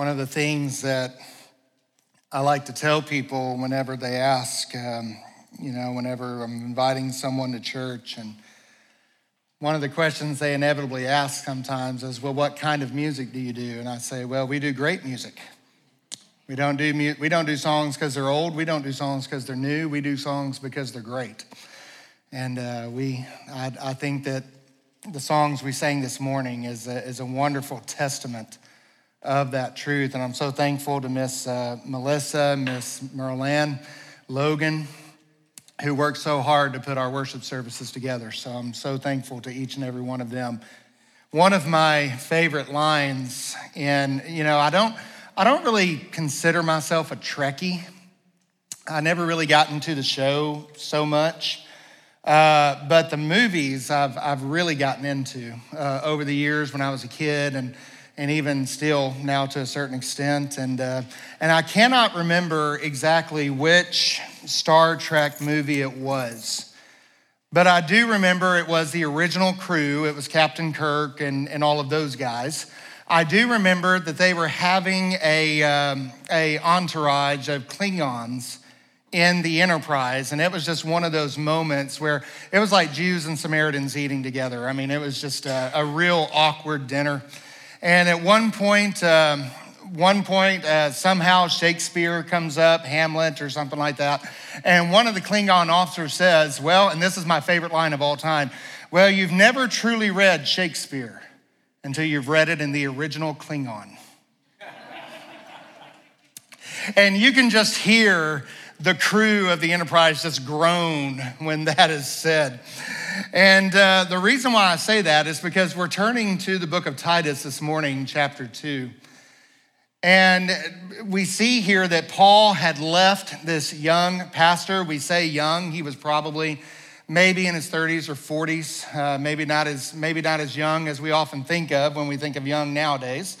One of the things that I like to tell people whenever they ask, um, you know, whenever I'm inviting someone to church, and one of the questions they inevitably ask sometimes is, Well, what kind of music do you do? And I say, Well, we do great music. We don't do, mu- we don't do songs because they're old. We don't do songs because they're new. We do songs because they're great. And uh, we, I, I think that the songs we sang this morning is a, is a wonderful testament of that truth. And I'm so thankful to Miss uh, Melissa, Miss Merlin, Logan, who worked so hard to put our worship services together. So I'm so thankful to each and every one of them. One of my favorite lines, and you know, I don't, I don't really consider myself a Trekkie. I never really got into the show so much. Uh, but the movies I've, I've really gotten into uh, over the years when I was a kid and, and even still now to a certain extent. And, uh, and I cannot remember exactly which Star Trek movie it was. But I do remember it was the original crew. It was Captain Kirk and, and all of those guys. I do remember that they were having a, um, a entourage of Klingons in the enterprise. And it was just one of those moments where it was like Jews and Samaritans eating together. I mean, it was just a, a real awkward dinner. And at one point, um, one point, uh, somehow Shakespeare comes up, Hamlet or something like that. And one of the Klingon officers says, Well, and this is my favorite line of all time well, you've never truly read Shakespeare until you've read it in the original Klingon. and you can just hear the crew of the Enterprise just groan when that is said. And uh, the reason why I say that is because we're turning to the book of Titus this morning, chapter 2. And we see here that Paul had left this young pastor. We say young, he was probably maybe in his 30s or 40s, uh, maybe, not as, maybe not as young as we often think of when we think of young nowadays.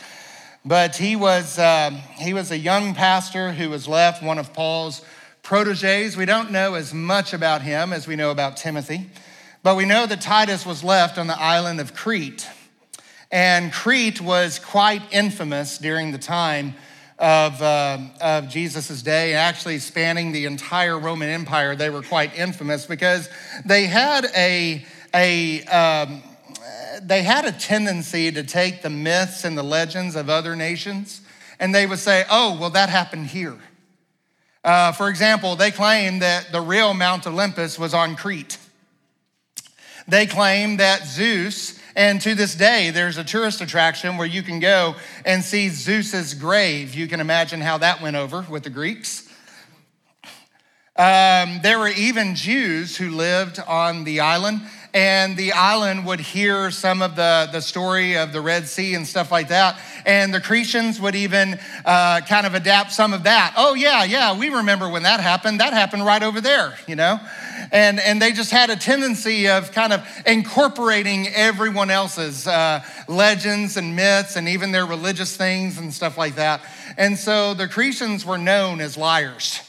But he was, uh, he was a young pastor who was left, one of Paul's proteges. We don't know as much about him as we know about Timothy, but we know that Titus was left on the island of Crete. And Crete was quite infamous during the time of, uh, of Jesus' day, actually spanning the entire Roman Empire. They were quite infamous because they had a, a um, they had a tendency to take the myths and the legends of other nations and they would say, oh, well, that happened here. Uh, for example, they claim that the real Mount Olympus was on Crete. They claim that Zeus, and to this day, there's a tourist attraction where you can go and see Zeus's grave. You can imagine how that went over with the Greeks. Um, there were even Jews who lived on the island and the island would hear some of the, the story of the Red Sea and stuff like that. And the Cretians would even uh, kind of adapt some of that. Oh, yeah, yeah, we remember when that happened. That happened right over there, you know? And, and they just had a tendency of kind of incorporating everyone else's uh, legends and myths and even their religious things and stuff like that. And so the Cretians were known as liars.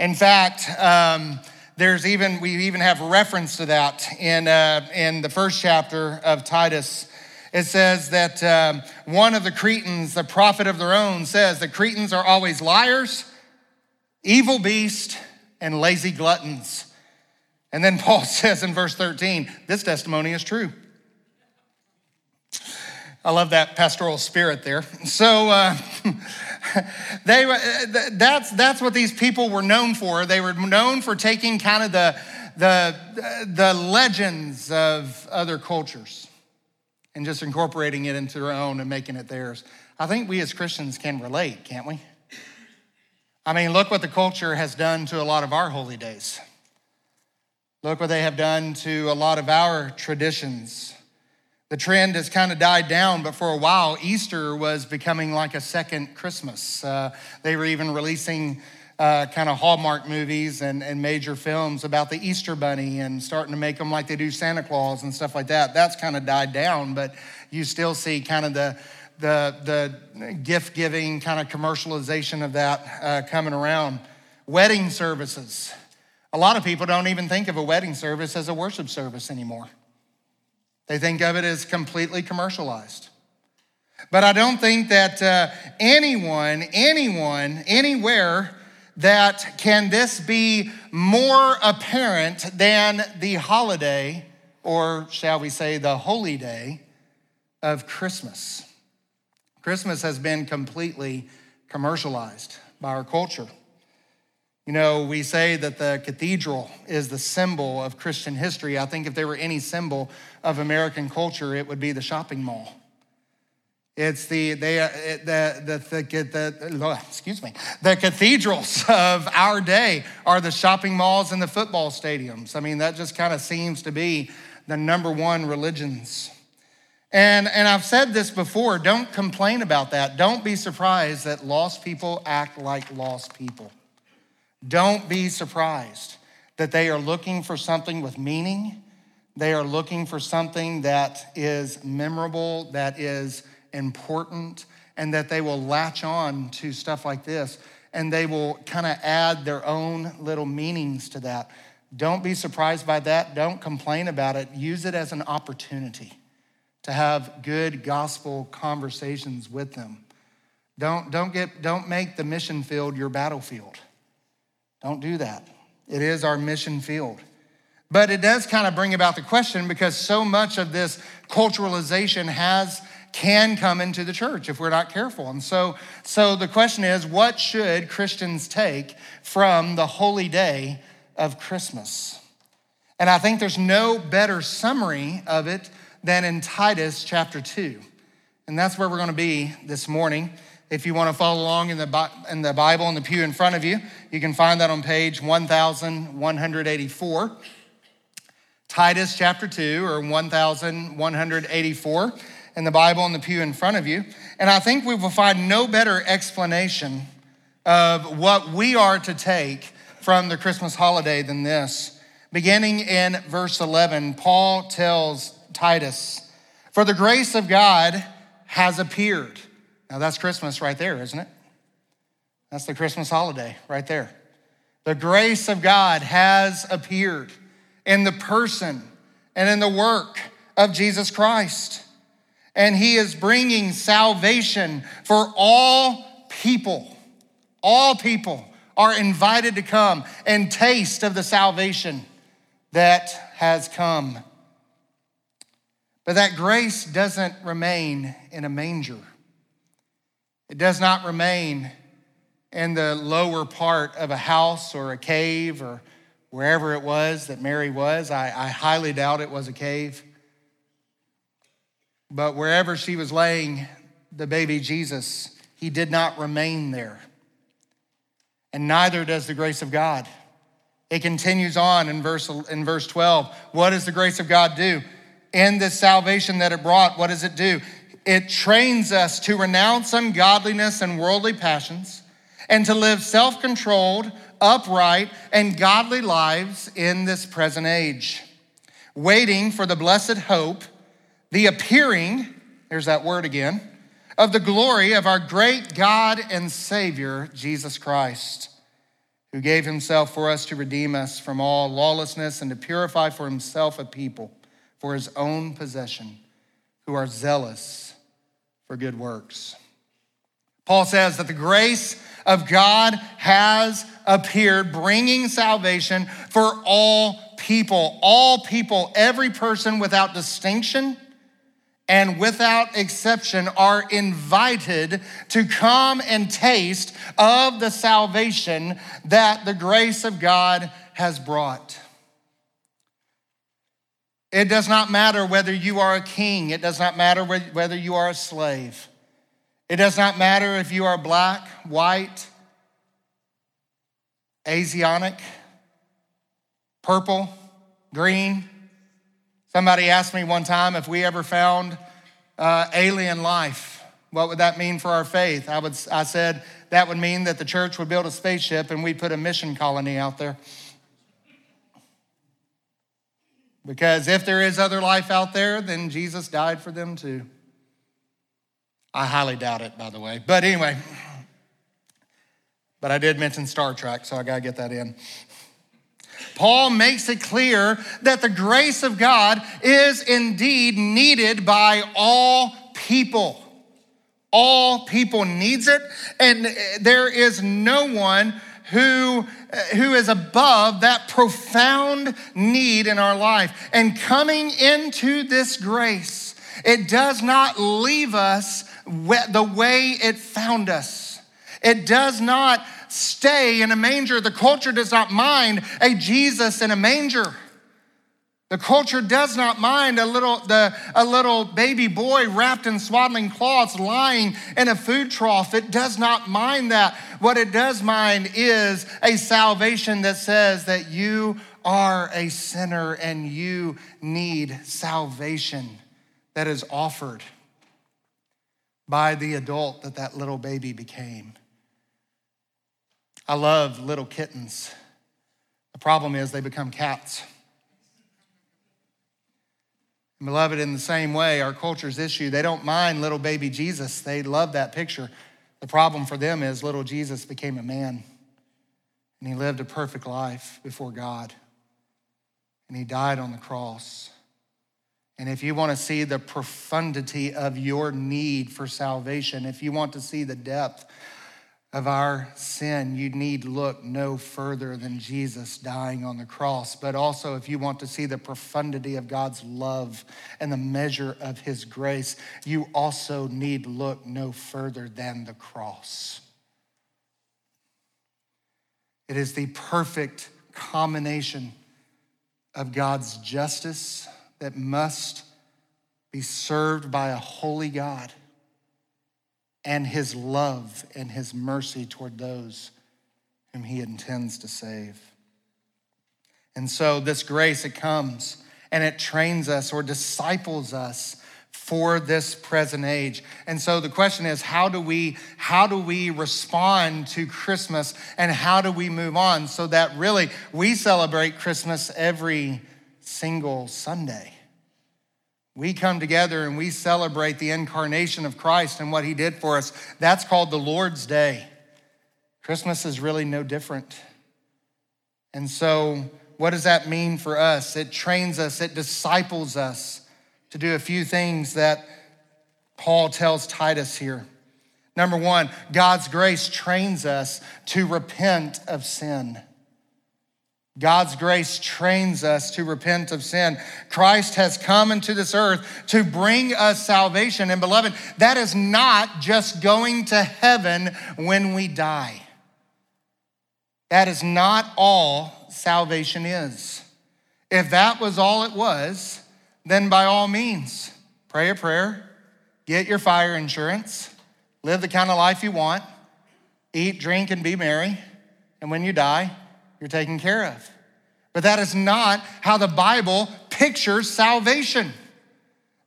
In fact, um, there's even, we even have reference to that in, uh, in the first chapter of Titus. It says that um, one of the Cretans, the prophet of their own, says the Cretans are always liars, evil beasts, and lazy gluttons. And then Paul says in verse 13, this testimony is true. I love that pastoral spirit there. So, uh, they, uh, that's, that's what these people were known for. They were known for taking kind of the, the, the legends of other cultures and just incorporating it into their own and making it theirs. I think we as Christians can relate, can't we? I mean, look what the culture has done to a lot of our holy days. Look what they have done to a lot of our traditions the trend has kind of died down, but for a while, Easter was becoming like a second Christmas. Uh, they were even releasing uh, kind of Hallmark movies and, and major films about the Easter Bunny and starting to make them like they do Santa Claus and stuff like that. That's kind of died down, but you still see kind of the the, the gift giving kind of commercialization of that uh, coming around. Wedding services. A lot of people don't even think of a wedding service as a worship service anymore. They think of it as completely commercialized. But I don't think that uh, anyone, anyone, anywhere, that can this be more apparent than the holiday, or shall we say, the holy day of Christmas? Christmas has been completely commercialized by our culture. You know, we say that the cathedral is the symbol of Christian history. I think if there were any symbol of American culture, it would be the shopping mall. It's the they uh, the the, the, the oh, excuse me the cathedrals of our day are the shopping malls and the football stadiums. I mean that just kind of seems to be the number one religions. And and I've said this before. Don't complain about that. Don't be surprised that lost people act like lost people. Don't be surprised that they are looking for something with meaning. They are looking for something that is memorable, that is important, and that they will latch on to stuff like this and they will kind of add their own little meanings to that. Don't be surprised by that. Don't complain about it. Use it as an opportunity to have good gospel conversations with them. Don't, don't, get, don't make the mission field your battlefield. Don't do that. It is our mission field. But it does kind of bring about the question because so much of this culturalization has can come into the church if we're not careful. And so so the question is what should Christians take from the holy day of Christmas? And I think there's no better summary of it than in Titus chapter 2. And that's where we're going to be this morning. If you want to follow along in the, in the Bible in the pew in front of you, you can find that on page 1184. Titus chapter 2 or 1184 in the Bible in the pew in front of you. And I think we will find no better explanation of what we are to take from the Christmas holiday than this. Beginning in verse 11, Paul tells Titus, For the grace of God has appeared now, that's Christmas right there, isn't it? That's the Christmas holiday right there. The grace of God has appeared in the person and in the work of Jesus Christ. And he is bringing salvation for all people. All people are invited to come and taste of the salvation that has come. But that grace doesn't remain in a manger. It does not remain in the lower part of a house or a cave or wherever it was that Mary was. I, I highly doubt it was a cave. But wherever she was laying the baby Jesus, he did not remain there. And neither does the grace of God. It continues on in verse, in verse 12. What does the grace of God do? In this salvation that it brought, what does it do? It trains us to renounce ungodliness and worldly passions and to live self controlled, upright, and godly lives in this present age, waiting for the blessed hope, the appearing, there's that word again, of the glory of our great God and Savior, Jesus Christ, who gave himself for us to redeem us from all lawlessness and to purify for himself a people for his own possession who are zealous for good works. Paul says that the grace of God has appeared, bringing salvation for all people. All people, every person without distinction and without exception are invited to come and taste of the salvation that the grace of God has brought. It does not matter whether you are a king, it does not matter whether you are a slave. It does not matter if you are black, white, Asiatic, purple, green. Somebody asked me one time if we ever found uh, alien life, what would that mean for our faith? I, would, I said that would mean that the church would build a spaceship and we'd put a mission colony out there. Because if there is other life out there, then Jesus died for them too. I highly doubt it, by the way. But anyway, but I did mention Star Trek, so I got to get that in. Paul makes it clear that the grace of God is indeed needed by all people. All people needs it, and there is no one who, uh, who is above that profound need in our life. And coming into this grace, it does not leave us the way it found us. It does not stay in a manger. The culture does not mind a Jesus in a manger. The culture does not mind a little, the, a little baby boy wrapped in swaddling cloths lying in a food trough. It does not mind that. What it does mind is a salvation that says that you are a sinner and you need salvation that is offered by the adult that that little baby became. I love little kittens. The problem is they become cats. Beloved, in the same way, our culture's issue, they don't mind little baby Jesus. They love that picture. The problem for them is little Jesus became a man and he lived a perfect life before God and he died on the cross. And if you want to see the profundity of your need for salvation, if you want to see the depth of our sin, you need look no further than Jesus dying on the cross. But also, if you want to see the profundity of God's love and the measure of his grace, you also need look no further than the cross. It is the perfect combination of God's justice that must be served by a holy God and his love and his mercy toward those whom he intends to save. And so, this grace, it comes and it trains us or disciples us for this present age. And so the question is how do we how do we respond to Christmas and how do we move on so that really we celebrate Christmas every single Sunday. We come together and we celebrate the incarnation of Christ and what he did for us. That's called the Lord's Day. Christmas is really no different. And so, what does that mean for us? It trains us, it disciples us to do a few things that Paul tells Titus here. Number one, God's grace trains us to repent of sin. God's grace trains us to repent of sin. Christ has come into this earth to bring us salvation. And beloved, that is not just going to heaven when we die. That is not all salvation is. If that was all it was, then by all means, pray a prayer, get your fire insurance, live the kind of life you want, eat, drink, and be merry. And when you die, you're taken care of. But that is not how the Bible pictures salvation.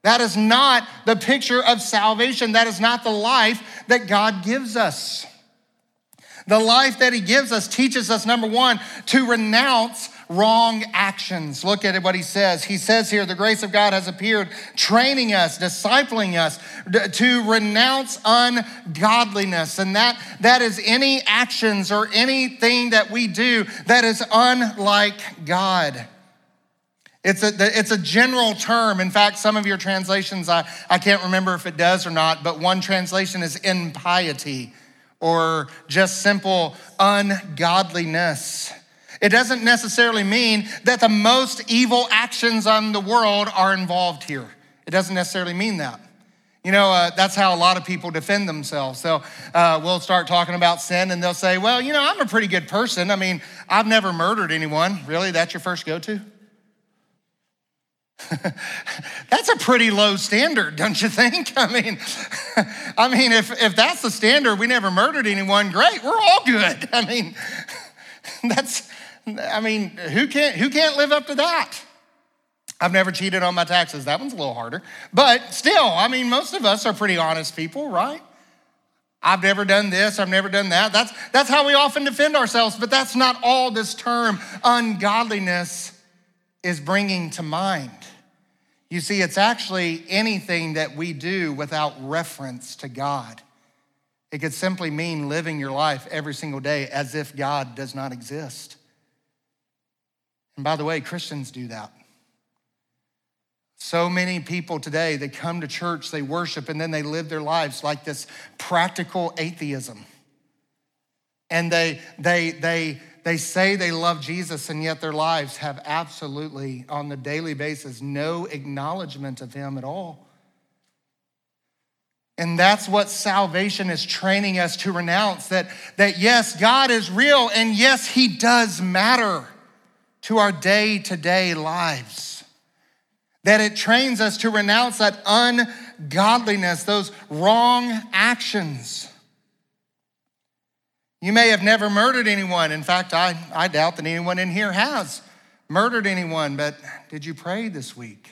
That is not the picture of salvation. That is not the life that God gives us. The life that He gives us teaches us, number one, to renounce wrong actions. Look at what he says. He says here, the grace of God has appeared, training us, discipling us to renounce ungodliness. And that, that is any actions or anything that we do that is unlike God. It's a, it's a general term. In fact, some of your translations, I, I can't remember if it does or not, but one translation is impiety or just simple ungodliness. It doesn't necessarily mean that the most evil actions on the world are involved here. It doesn't necessarily mean that. You know, uh, that's how a lot of people defend themselves. So uh, we'll start talking about sin and they'll say, well, you know, I'm a pretty good person. I mean, I've never murdered anyone. Really? That's your first go to? that's a pretty low standard, don't you think? I mean, I mean, if, if that's the standard, we never murdered anyone, great, we're all good. I mean, that's I mean, who can't, who can't live up to that? I've never cheated on my taxes. That one's a little harder. But still, I mean, most of us are pretty honest people, right? I've never done this, I've never done that. That's, that's how we often defend ourselves, but that's not all this term ungodliness is bringing to mind. You see, it's actually anything that we do without reference to God. It could simply mean living your life every single day as if God does not exist. And by the way, Christians do that. So many people today, they come to church, they worship, and then they live their lives like this practical atheism. And they, they, they, they say they love Jesus, and yet their lives have absolutely, on the daily basis, no acknowledgement of Him at all. And that's what salvation is training us to renounce that, that yes, God is real, and yes, He does matter to our day to day lives that it trains us to renounce that ungodliness, those wrong actions. You may have never murdered anyone. In fact, I, I doubt that anyone in here has murdered anyone, but did you pray this week?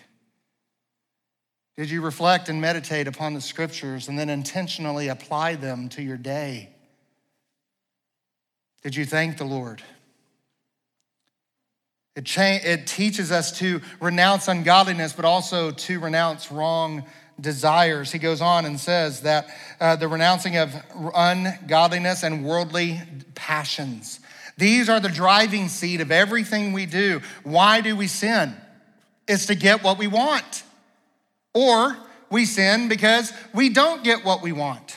Did you reflect and meditate upon the scriptures and then intentionally apply them to your day? Did you thank the Lord? It, cha- it teaches us to renounce ungodliness, but also to renounce wrong desires. He goes on and says that uh, the renouncing of ungodliness and worldly passions. These are the driving seat of everything we do. Why do we sin? It's to get what we want. Or we sin because we don't get what we want.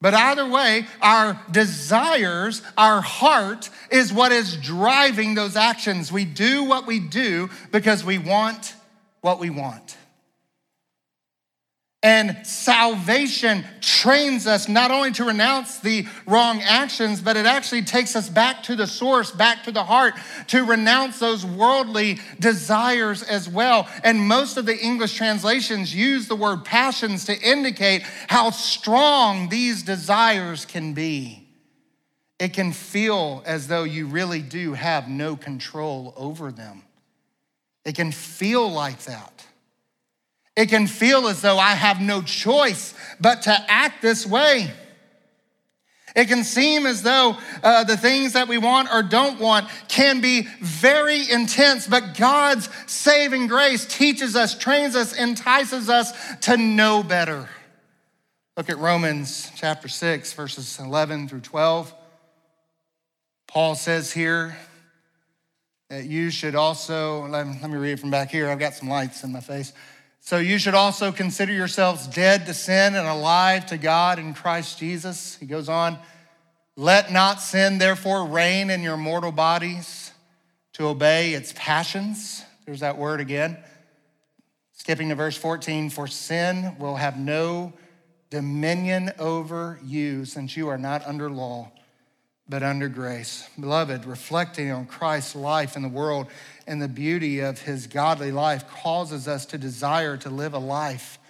But either way, our desires, our heart is what is driving those actions. We do what we do because we want what we want. And salvation trains us not only to renounce the wrong actions, but it actually takes us back to the source, back to the heart, to renounce those worldly desires as well. And most of the English translations use the word passions to indicate how strong these desires can be. It can feel as though you really do have no control over them. It can feel like that. It can feel as though I have no choice but to act this way. It can seem as though uh, the things that we want or don't want can be very intense, but God's saving grace teaches us, trains us, entices us to know better. Look at Romans chapter 6, verses 11 through 12. Paul says here that you should also, let me, read it from back here. I've got some lights in my face. So you should also consider yourselves dead to sin and alive to God in Christ Jesus. He goes on, let not sin therefore reign in your mortal bodies to obey its passions. There's that word again. Skipping to verse 14, for sin will have no dominion over you since you are not under law, but under grace. Beloved, reflecting on Christ's life in the world and the beauty of his godly life causes us to desire to live a life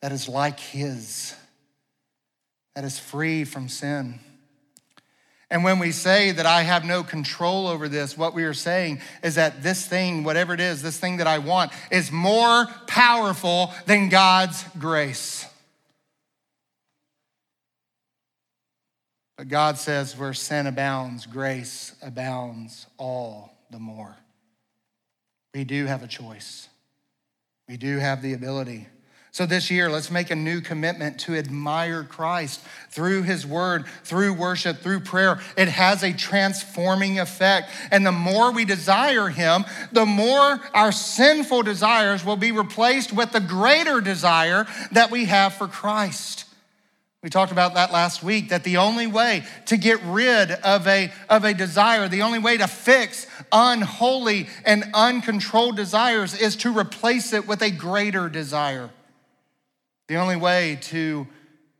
that is like his, that is free from sin. And when we say that I have no control over this, what we are saying is that this thing, whatever it is, this thing that I want, is more powerful than God's grace. But God says, where sin abounds, grace abounds all the more. We do have a choice. We do have the ability. So this year, let's make a new commitment to admire Christ through his word, through worship, through prayer. It has a transforming effect. And the more we desire him, the more our sinful desires will be replaced with the greater desire that we have for Christ. We talked about that last week that the only way to get rid of a, of a desire, the only way to fix unholy and uncontrolled desires is to replace it with a greater desire. The only way to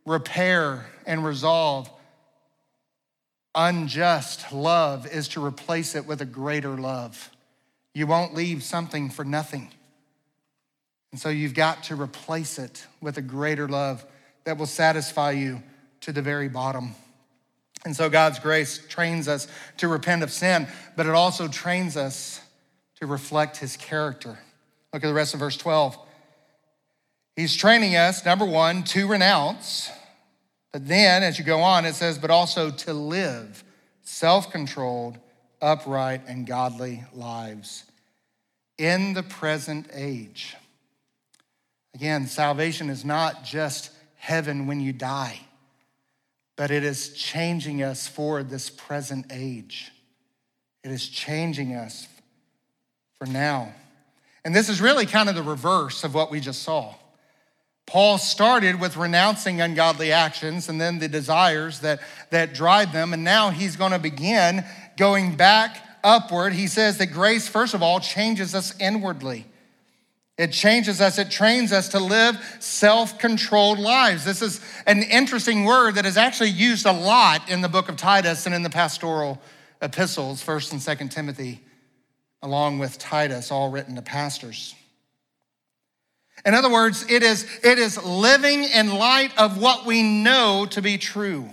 repair and resolve unjust love is to replace it with a greater love. You won't leave something for nothing. And so you've got to replace it with a greater love that will satisfy you to the very bottom. And so God's grace trains us to repent of sin, but it also trains us to reflect his character. Look at the rest of verse 12. He's training us, number one, to renounce. But then, as you go on, it says, but also to live self controlled, upright, and godly lives in the present age. Again, salvation is not just heaven when you die, but it is changing us for this present age. It is changing us for now. And this is really kind of the reverse of what we just saw. Paul started with renouncing ungodly actions and then the desires that, that drive them. And now he's going to begin going back upward. He says that grace, first of all, changes us inwardly. It changes us, it trains us to live self controlled lives. This is an interesting word that is actually used a lot in the book of Titus and in the pastoral epistles, 1st and 2nd Timothy, along with Titus, all written to pastors. In other words, it is, it is living in light of what we know to be true.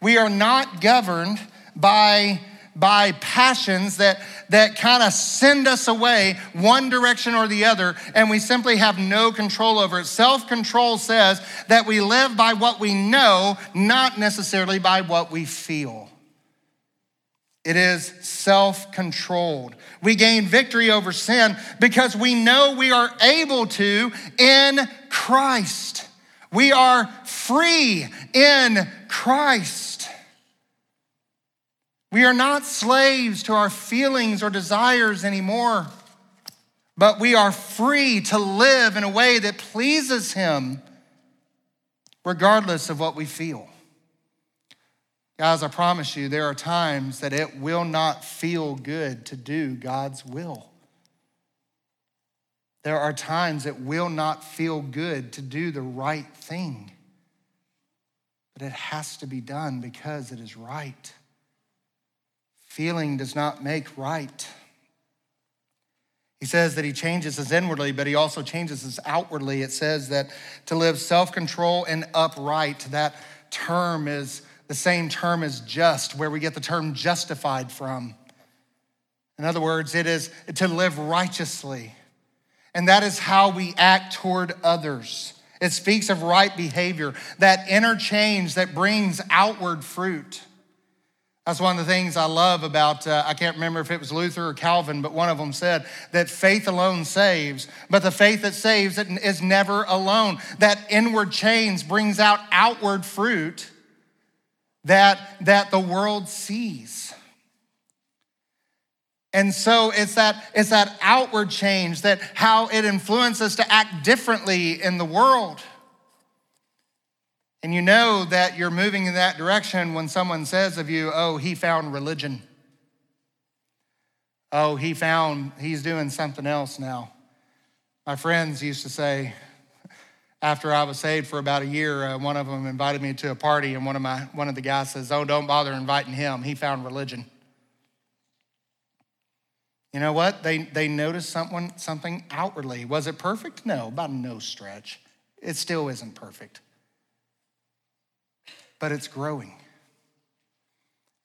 We are not governed by by passions that, that kind of send us away one direction or the other, and we simply have no control over it. Self control says that we live by what we know, not necessarily by what we feel. It is self controlled. We gain victory over sin because we know we are able to in Christ. We are free in Christ. We are not slaves to our feelings or desires anymore, but we are free to live in a way that pleases Him, regardless of what we feel. Guys, I promise you, there are times that it will not feel good to do God's will. There are times it will not feel good to do the right thing, but it has to be done because it is right. Feeling does not make right. He says that he changes us inwardly, but he also changes us outwardly. It says that to live self control and upright, that term is the same term as just, where we get the term justified from. In other words, it is to live righteously. And that is how we act toward others. It speaks of right behavior, that inner change that brings outward fruit. That's one of the things I love about, uh, I can't remember if it was Luther or Calvin, but one of them said that faith alone saves, but the faith that saves is never alone. That inward change brings out outward fruit that, that the world sees. And so it's that, it's that outward change that how it influences us to act differently in the world. And you know that you're moving in that direction when someone says of you, oh, he found religion. Oh, he found, he's doing something else now. My friends used to say, after I was saved for about a year, uh, one of them invited me to a party, and one of my one of the guys says, "Oh, don't bother inviting him. He found religion." You know what? They they noticed something something outwardly. Was it perfect? No, by no stretch. It still isn't perfect but it's growing.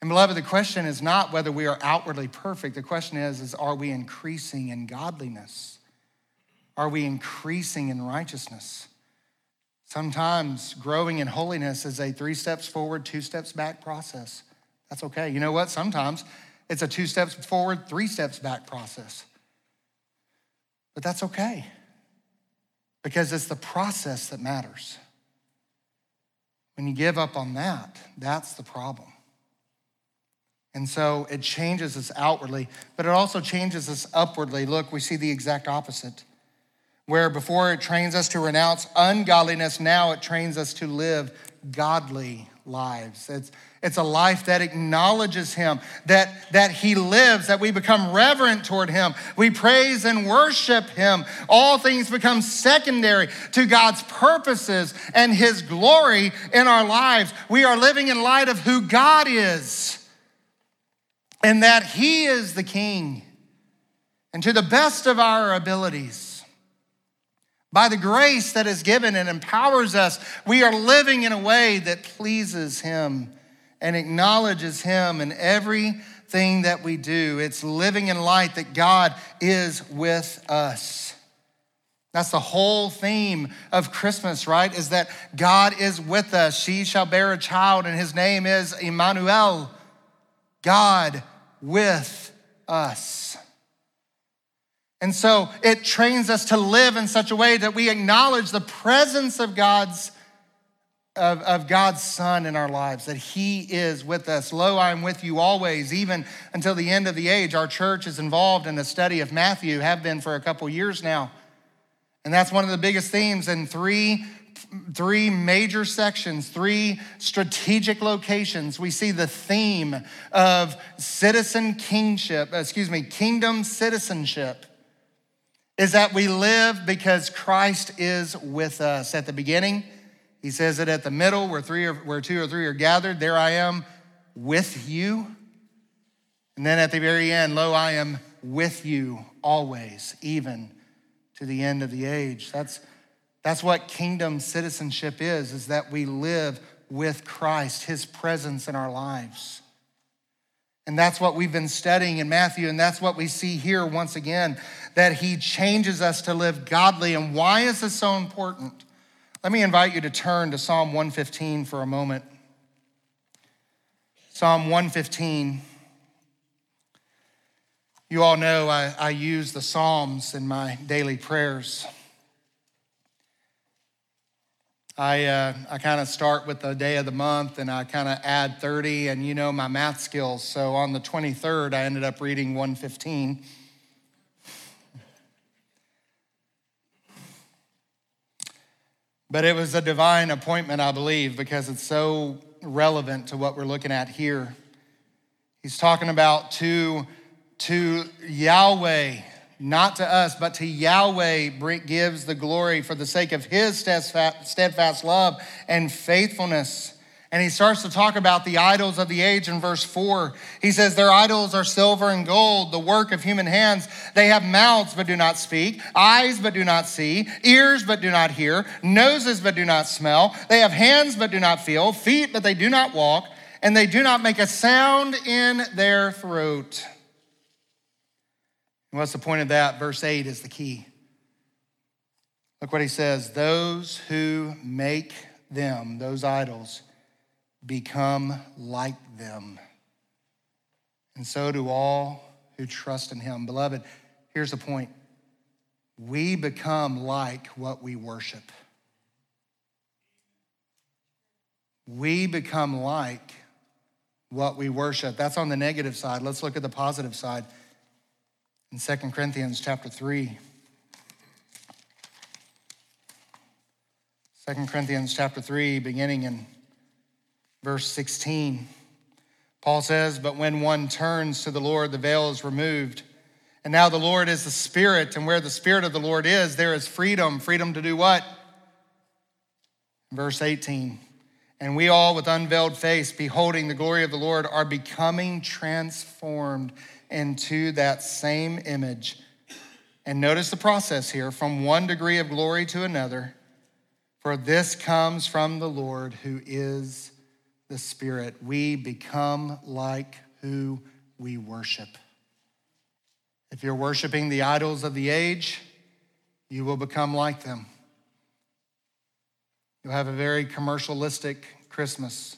And beloved, the question is not whether we are outwardly perfect. The question is, is are we increasing in godliness? Are we increasing in righteousness? Sometimes growing in holiness is a three steps forward, two steps back process. That's okay. You know what? Sometimes it's a two steps forward, three steps back process. But that's okay because it's the process that matters. When you give up on that, that's the problem. And so it changes us outwardly, but it also changes us upwardly. Look, we see the exact opposite. Where before it trains us to renounce ungodliness, now it trains us to live godly lives. It's, it's a life that acknowledges Him, that, that He lives, that we become reverent toward Him. We praise and worship Him. All things become secondary to God's purposes and His glory in our lives. We are living in light of who God is and that He is the King. And to the best of our abilities, by the grace that is given and empowers us, we are living in a way that pleases Him and acknowledges Him in everything that we do. It's living in light that God is with us. That's the whole theme of Christmas, right? Is that God is with us. She shall bear a child, and his name is Emmanuel, God with us. And so it trains us to live in such a way that we acknowledge the presence of God's of, of God's Son in our lives, that He is with us. Lo, I am with you always, even until the end of the age. Our church is involved in the study of Matthew, have been for a couple years now. And that's one of the biggest themes in three, three major sections, three strategic locations. We see the theme of citizen kingship, excuse me, kingdom citizenship is that we live because Christ is with us. At the beginning, he says it at the middle, where three or where two or three are gathered, there I am with you. And then at the very end, lo, I am with you always, even to the end of the age. That's, that's what kingdom citizenship is, is that we live with Christ, his presence in our lives. And that's what we've been studying in Matthew, and that's what we see here once again, that he changes us to live godly. And why is this so important? Let me invite you to turn to Psalm 115 for a moment. Psalm 115. You all know I, I use the Psalms in my daily prayers. I, uh, I kind of start with the day of the month and I kind of add 30, and you know my math skills. So on the 23rd, I ended up reading 115. But it was a divine appointment, I believe, because it's so relevant to what we're looking at here. He's talking about to, to Yahweh, not to us, but to Yahweh gives the glory for the sake of his steadfast love and faithfulness. And he starts to talk about the idols of the age in verse 4. He says, Their idols are silver and gold, the work of human hands. They have mouths but do not speak, eyes but do not see, ears but do not hear, noses but do not smell. They have hands but do not feel, feet but they do not walk, and they do not make a sound in their throat. And what's the point of that? Verse 8 is the key. Look what he says Those who make them, those idols, become like them. And so do all who trust in him. Beloved, here's the point we become like what we worship. We become like what we worship. That's on the negative side. Let's look at the positive side. In 2 Corinthians chapter 3. 2 Corinthians chapter 3, beginning in verse 16. Paul says, But when one turns to the Lord, the veil is removed. And now the Lord is the Spirit, and where the Spirit of the Lord is, there is freedom. Freedom to do what? Verse 18. And we all, with unveiled face, beholding the glory of the Lord, are becoming transformed into that same image. And notice the process here from one degree of glory to another, for this comes from the Lord who is the Spirit, we become like who we worship. If you're worshiping the idols of the age, you will become like them. You'll have a very commercialistic Christmas.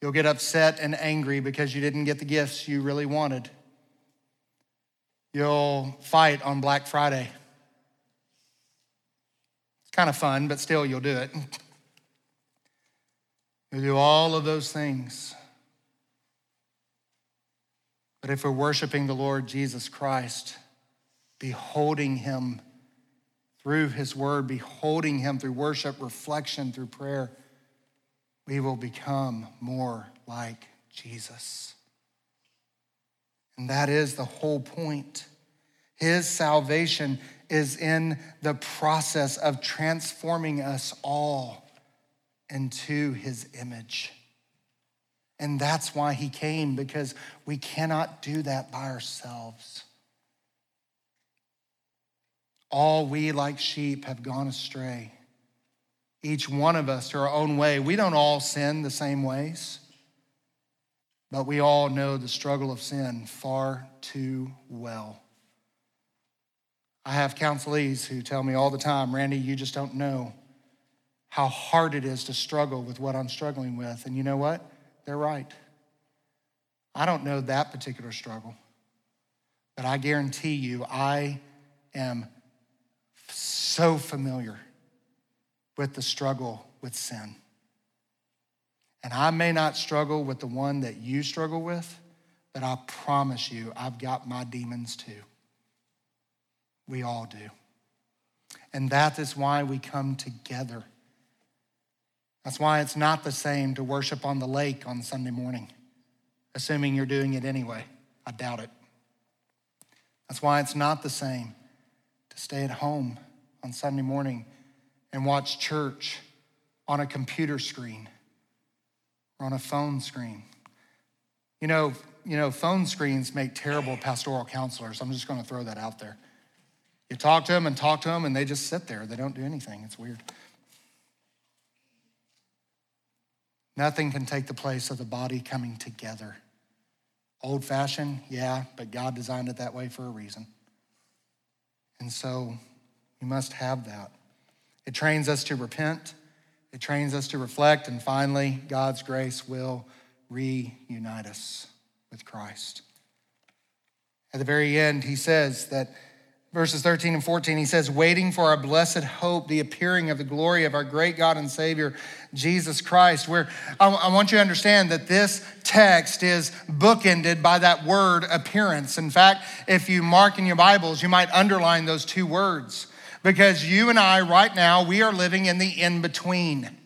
You'll get upset and angry because you didn't get the gifts you really wanted. You'll fight on Black Friday. It's kind of fun, but still, you'll do it. We do all of those things. But if we're worshiping the Lord Jesus Christ, beholding him through his word, beholding him through worship, reflection, through prayer, we will become more like Jesus. And that is the whole point. His salvation is in the process of transforming us all into his image. And that's why he came, because we cannot do that by ourselves. All we, like sheep, have gone astray. Each one of us to our own way. We don't all sin the same ways, but we all know the struggle of sin far too well. I have counselees who tell me all the time, Randy, you just don't know how hard it is to struggle with what I'm struggling with. And you know what? They're right. I don't know that particular struggle, but I guarantee you, I am so familiar with the struggle with sin. And I may not struggle with the one that you struggle with, but I promise you, I've got my demons too. We all do. And that is why we come together. That's why it's not the same to worship on the lake on Sunday morning, assuming you're doing it anyway. I doubt it. That's why it's not the same to stay at home on Sunday morning and watch church on a computer screen or on a phone screen. You know, you know, phone screens make terrible pastoral counselors. I'm just going to throw that out there. You talk to them and talk to them, and they just sit there. They don't do anything. It's weird. Nothing can take the place of the body coming together. Old fashioned, yeah, but God designed it that way for a reason. And so we must have that. It trains us to repent, it trains us to reflect, and finally, God's grace will reunite us with Christ. At the very end, he says that verses 13 and 14, he says, waiting for our blessed hope, the appearing of the glory of our great God and Savior, Jesus Christ. Where I, I want you to understand that this text is bookended by that word appearance. In fact, if you mark in your Bibles, you might underline those two words because you and I, right now, we are living in the in between.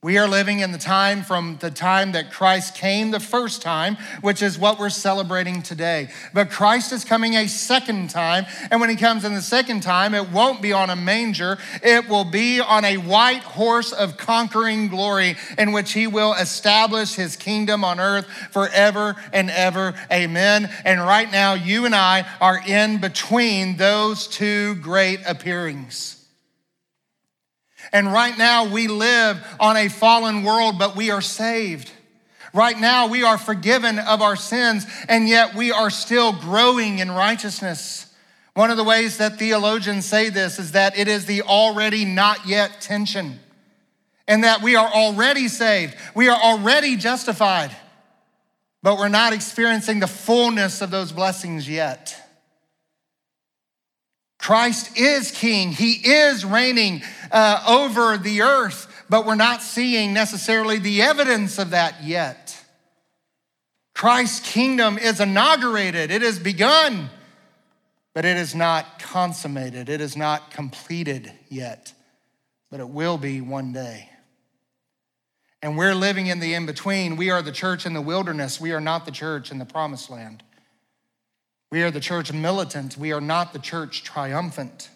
We are living in the time from the time that Christ came the first time, which is what we're celebrating today. But Christ is coming a second time, and when he comes in the second time, it won't be on a manger, it will be on a white horse of conquering glory, in which he will establish his kingdom on earth forever and ever. Amen. And right now, you and I are in between those two great appearings. And right now, we live on a fallen world, but we are saved. Right now, we are forgiven of our sins, and yet we are still growing in righteousness. One of the ways that theologians say this is that it is the already not yet tension, and that we are already saved, we are already justified, but we're not experiencing the fullness of those blessings yet. Christ is king. He is reigning uh, over the earth, but we're not seeing necessarily the evidence of that yet. Christ's kingdom is inaugurated, it has begun, but it is not consummated, it is not completed yet, but it will be one day. And we're living in the in between. We are the church in the wilderness, we are not the church in the promised land. We are the church militant. We are not the church triumphant.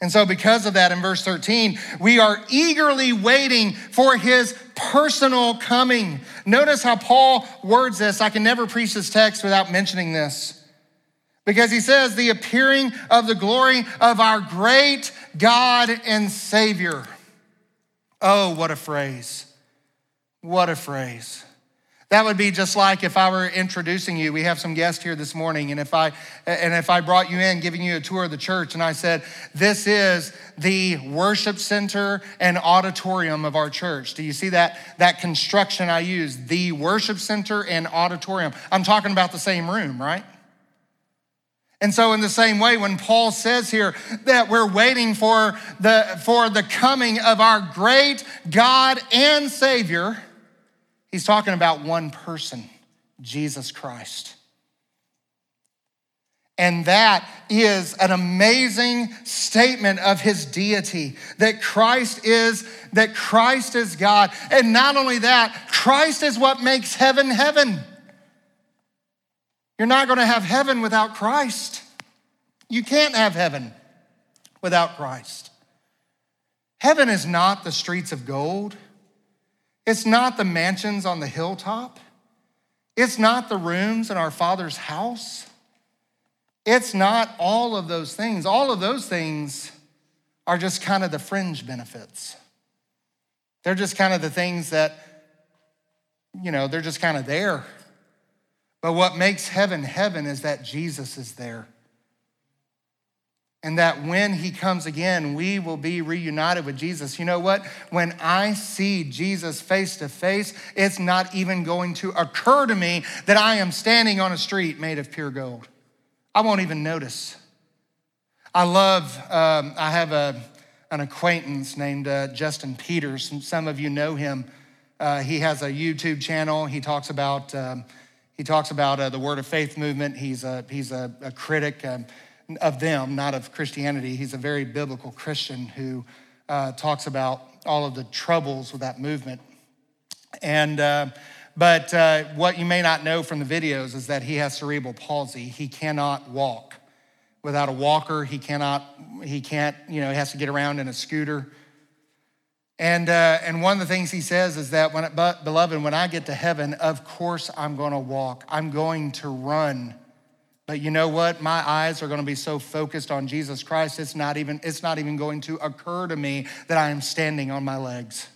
And so, because of that, in verse 13, we are eagerly waiting for his personal coming. Notice how Paul words this. I can never preach this text without mentioning this. Because he says, the appearing of the glory of our great God and Savior. Oh, what a phrase! What a phrase. That would be just like if I were introducing you. We have some guests here this morning, and if I and if I brought you in, giving you a tour of the church, and I said, "This is the worship center and auditorium of our church." Do you see that that construction I use? The worship center and auditorium. I'm talking about the same room, right? And so, in the same way, when Paul says here that we're waiting for the for the coming of our great God and Savior He's talking about one person, Jesus Christ. And that is an amazing statement of his deity that Christ is that Christ is God. And not only that, Christ is what makes heaven heaven. You're not going to have heaven without Christ. You can't have heaven without Christ. Heaven is not the streets of gold. It's not the mansions on the hilltop. It's not the rooms in our Father's house. It's not all of those things. All of those things are just kind of the fringe benefits. They're just kind of the things that, you know, they're just kind of there. But what makes heaven heaven is that Jesus is there and that when he comes again, we will be reunited with Jesus. You know what? When I see Jesus face to face, it's not even going to occur to me that I am standing on a street made of pure gold. I won't even notice. I love, um, I have a, an acquaintance named uh, Justin Peters. Some of you know him Uh, he has a YouTube channel. He talks about um, he talks about uh, the Word of Faith movement. He's a he's a, a critic um, of them, not of Christianity. He's a very biblical Christian who uh, talks about all of the troubles with that movement. And uh, but uh, what you may not know from the videos is that he has cerebral palsy. He cannot walk without a walker. He cannot. He can't. You know, he has to get around in a scooter. And, uh, and one of the things he says is that, when, but, beloved, when I get to heaven, of course I'm going to walk. I'm going to run. But you know what? My eyes are going to be so focused on Jesus Christ, it's not even, it's not even going to occur to me that I am standing on my legs.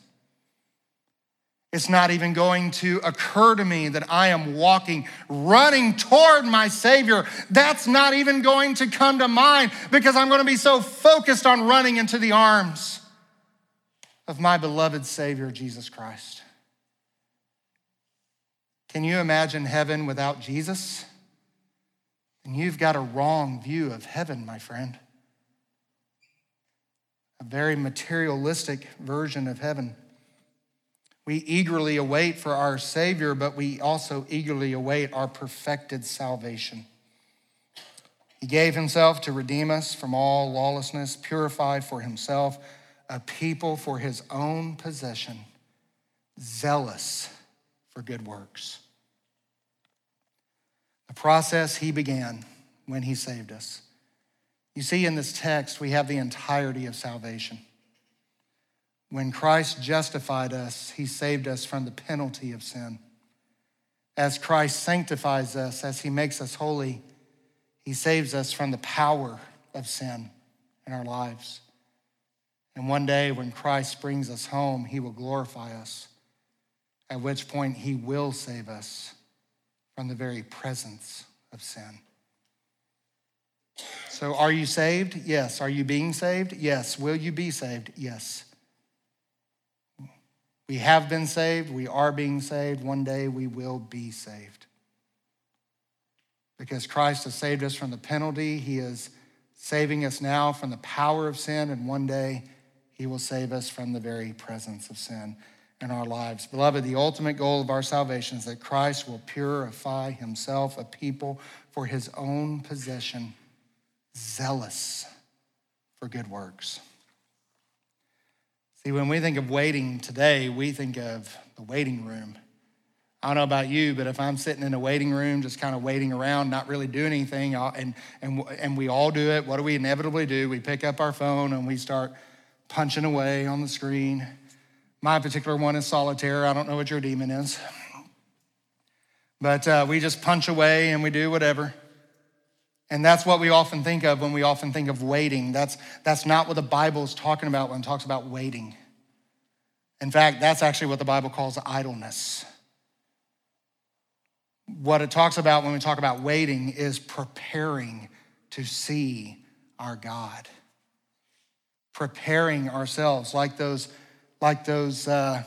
It's not even going to occur to me that I am walking, running toward my Savior. That's not even going to come to mind because I'm going to be so focused on running into the arms of my beloved Savior, Jesus Christ. Can you imagine heaven without Jesus? And you've got a wrong view of heaven, my friend. A very materialistic version of heaven. We eagerly await for our Savior, but we also eagerly await our perfected salvation. He gave himself to redeem us from all lawlessness, purify for himself a people for his own possession, zealous for good works. The process he began when he saved us. You see, in this text, we have the entirety of salvation. When Christ justified us, he saved us from the penalty of sin. As Christ sanctifies us, as he makes us holy, he saves us from the power of sin in our lives. And one day when Christ brings us home, he will glorify us, at which point he will save us from the very presence of sin. So, are you saved? Yes. Are you being saved? Yes. Will you be saved? Yes. We have been saved. We are being saved. One day we will be saved. Because Christ has saved us from the penalty, He is saving us now from the power of sin, and one day he will save us from the very presence of sin in our lives. Beloved, the ultimate goal of our salvation is that Christ will purify himself a people for his own possession, zealous for good works. See, when we think of waiting today, we think of the waiting room. I don't know about you, but if I'm sitting in a waiting room, just kind of waiting around, not really doing anything, and, and, and we all do it, what do we inevitably do? We pick up our phone and we start punching away on the screen. My particular one is solitaire. I don't know what your demon is. But uh, we just punch away and we do whatever. And that's what we often think of when we often think of waiting. That's, that's not what the Bible is talking about when it talks about waiting. In fact, that's actually what the Bible calls idleness. What it talks about when we talk about waiting is preparing to see our God preparing ourselves, like those, like those uh,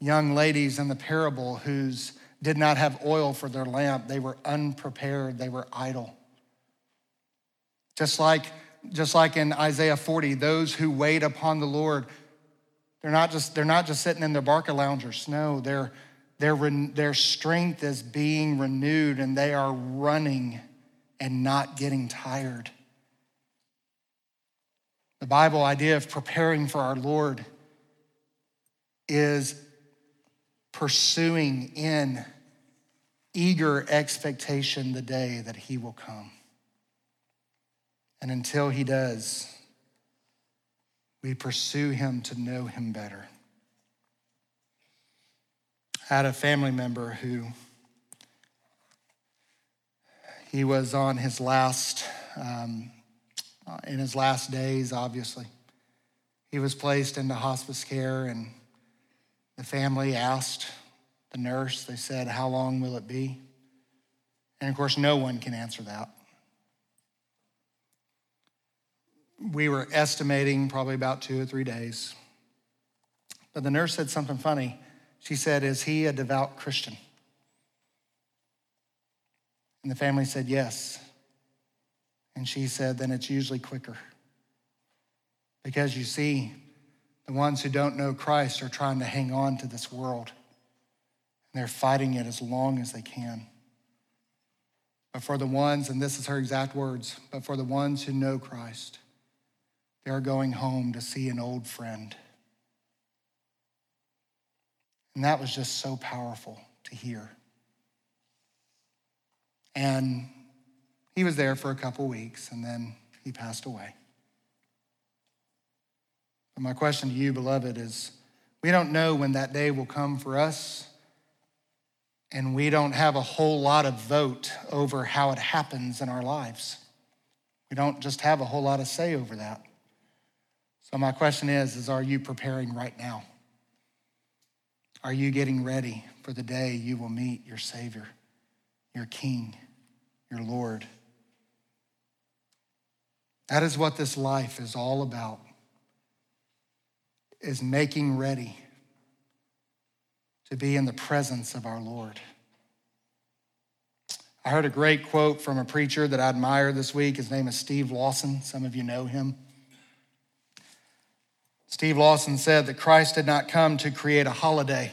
young ladies in the parable whose did not have oil for their lamp. They were unprepared, they were idle. Just like, just like in Isaiah 40, those who wait upon the Lord, they're not just, they're not just sitting in their Barcaloungers. No, their, their, their strength is being renewed and they are running and not getting tired. The Bible idea of preparing for our Lord is pursuing in eager expectation the day that he will come. And until he does, we pursue him to know him better. I had a family member who he was on his last um, uh, in his last days, obviously. He was placed into hospice care, and the family asked the nurse, they said, How long will it be? And of course, no one can answer that. We were estimating probably about two or three days. But the nurse said something funny. She said, Is he a devout Christian? And the family said, Yes. And she said, then it's usually quicker. Because you see, the ones who don't know Christ are trying to hang on to this world. And they're fighting it as long as they can. But for the ones, and this is her exact words, but for the ones who know Christ, they're going home to see an old friend. And that was just so powerful to hear. And he was there for a couple weeks and then he passed away. But my question to you, beloved, is we don't know when that day will come for us, and we don't have a whole lot of vote over how it happens in our lives. We don't just have a whole lot of say over that. So my question is, is are you preparing right now? Are you getting ready for the day you will meet your Savior, your King, your Lord? That is what this life is all about is making ready to be in the presence of our Lord. I heard a great quote from a preacher that I admire this week. His name is Steve Lawson. Some of you know him. Steve Lawson said that Christ did not come to create a holiday.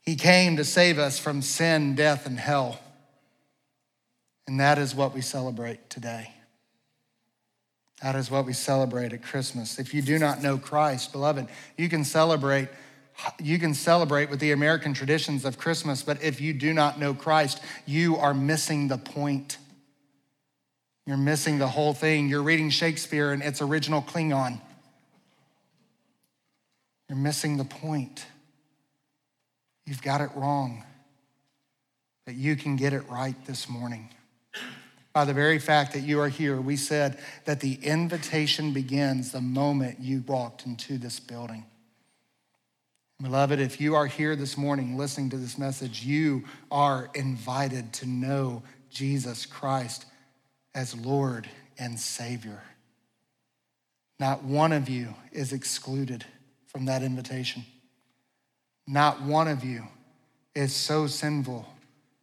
He came to save us from sin, death, and hell. And that is what we celebrate today. That is what we celebrate at Christmas. If you do not know Christ, beloved, you can celebrate you can celebrate with the American traditions of Christmas, but if you do not know Christ, you are missing the point. You're missing the whole thing. You're reading Shakespeare in its original Klingon. You're missing the point. You've got it wrong, but you can get it right this morning. By the very fact that you are here, we said that the invitation begins the moment you walked into this building. Beloved, if you are here this morning listening to this message, you are invited to know Jesus Christ as Lord and Savior. Not one of you is excluded from that invitation. Not one of you is so sinful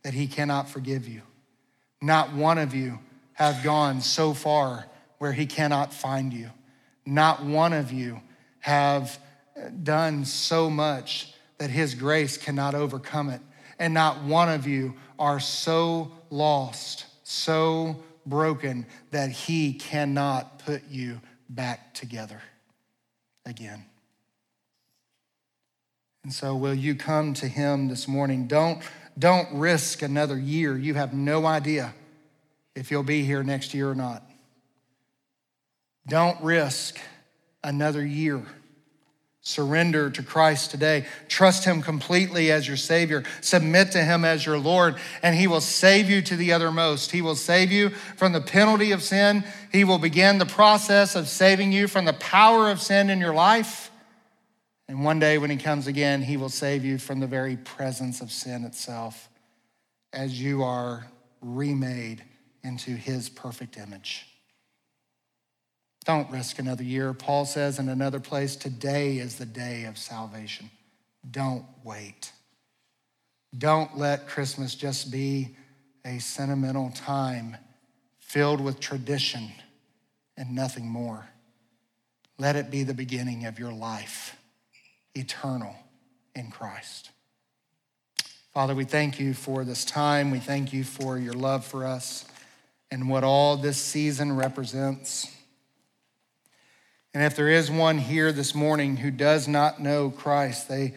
that he cannot forgive you. Not one of you have gone so far where he cannot find you. Not one of you have done so much that his grace cannot overcome it. And not one of you are so lost, so broken that he cannot put you back together again. And so, will you come to him this morning? Don't don't risk another year. You have no idea if you'll be here next year or not. Don't risk another year. Surrender to Christ today. Trust Him completely as your Savior. Submit to Him as your Lord, and He will save you to the uttermost. He will save you from the penalty of sin. He will begin the process of saving you from the power of sin in your life. And one day when he comes again, he will save you from the very presence of sin itself as you are remade into his perfect image. Don't risk another year. Paul says in another place, today is the day of salvation. Don't wait. Don't let Christmas just be a sentimental time filled with tradition and nothing more. Let it be the beginning of your life eternal in Christ. Father, we thank you for this time. We thank you for your love for us and what all this season represents. And if there is one here this morning who does not know Christ, they,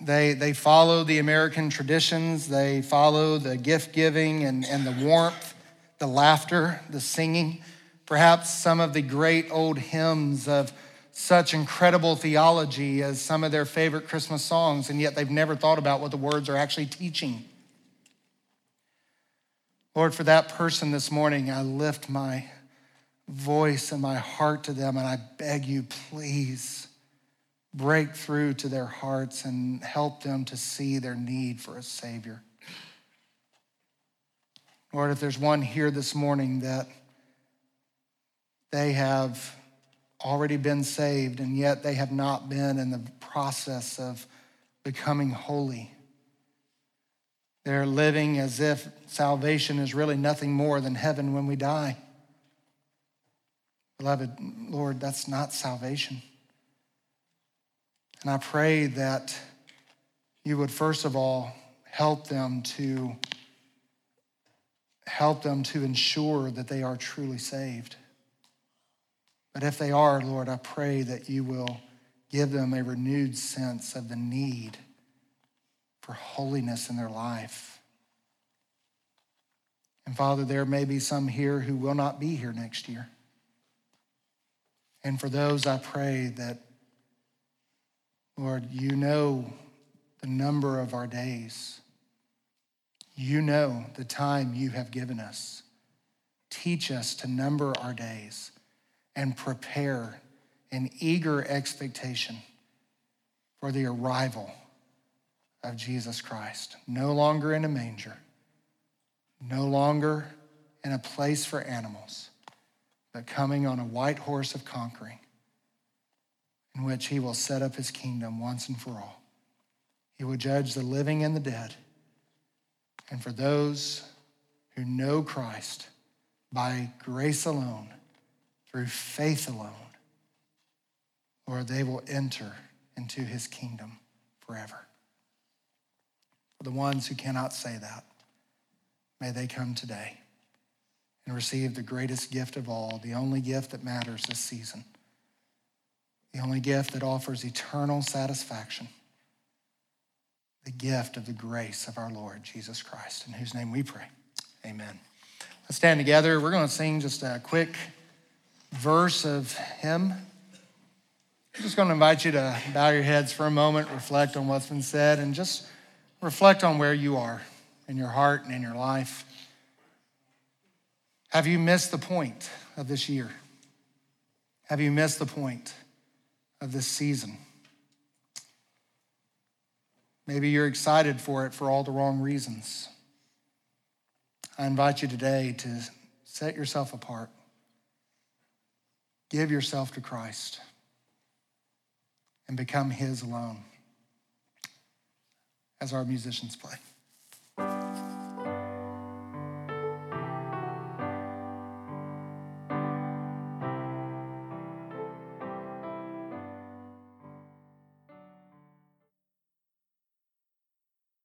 they, they follow the American traditions, they follow the gift giving and, and the warmth, the laughter, the singing, perhaps some of the great old hymns of such incredible theology as some of their favorite Christmas songs, and yet they've never thought about what the words are actually teaching. Lord, for that person this morning, I lift my voice and my heart to them, and I beg you, please break through to their hearts and help them to see their need for a Savior. Lord, if there's one here this morning that they have already been saved, and yet they have not been in the process of becoming holy. They're living as if salvation is really nothing more than heaven when we die. Beloved, Lord, that's not salvation. And I pray that you would first of all help them to help them to ensure that they are truly saved. But if they are, Lord, I pray that you will give them a renewed sense of the need for holiness in their life. And Father, there may be some here who will not be here next year. And for those, I pray that, Lord, you know the number of our days. You know the time you have given us. Teach us to number our days and prepare an eager expectation for the arrival of Jesus Christ. No longer in a manger, no longer in a place for animals, but coming on a white horse of conquering, in which he will set up his kingdom once and for all. He will judge the living and the dead. And for those who know Christ by grace alone, through faith alone, Lord, they will enter into his kingdom forever. For the ones who cannot say that, may they come today and receive the greatest gift of all, the only gift that matters this season, the only gift that offers eternal satisfaction, the gift of the grace of our Lord Jesus Christ, in whose name we pray. Amen. Let's stand together. We're going to sing just a quick verse of hymn. I'm just going to invite you to bow your heads for a moment, reflect on what's been said, and just reflect on where you are in your heart and in your life. Have you missed the point of this year? Have you missed the point of this season? Maybe you're excited for it for all the wrong reasons. I invite you today to set yourself apart. Give yourself to Christ and become His alone as our musicians play.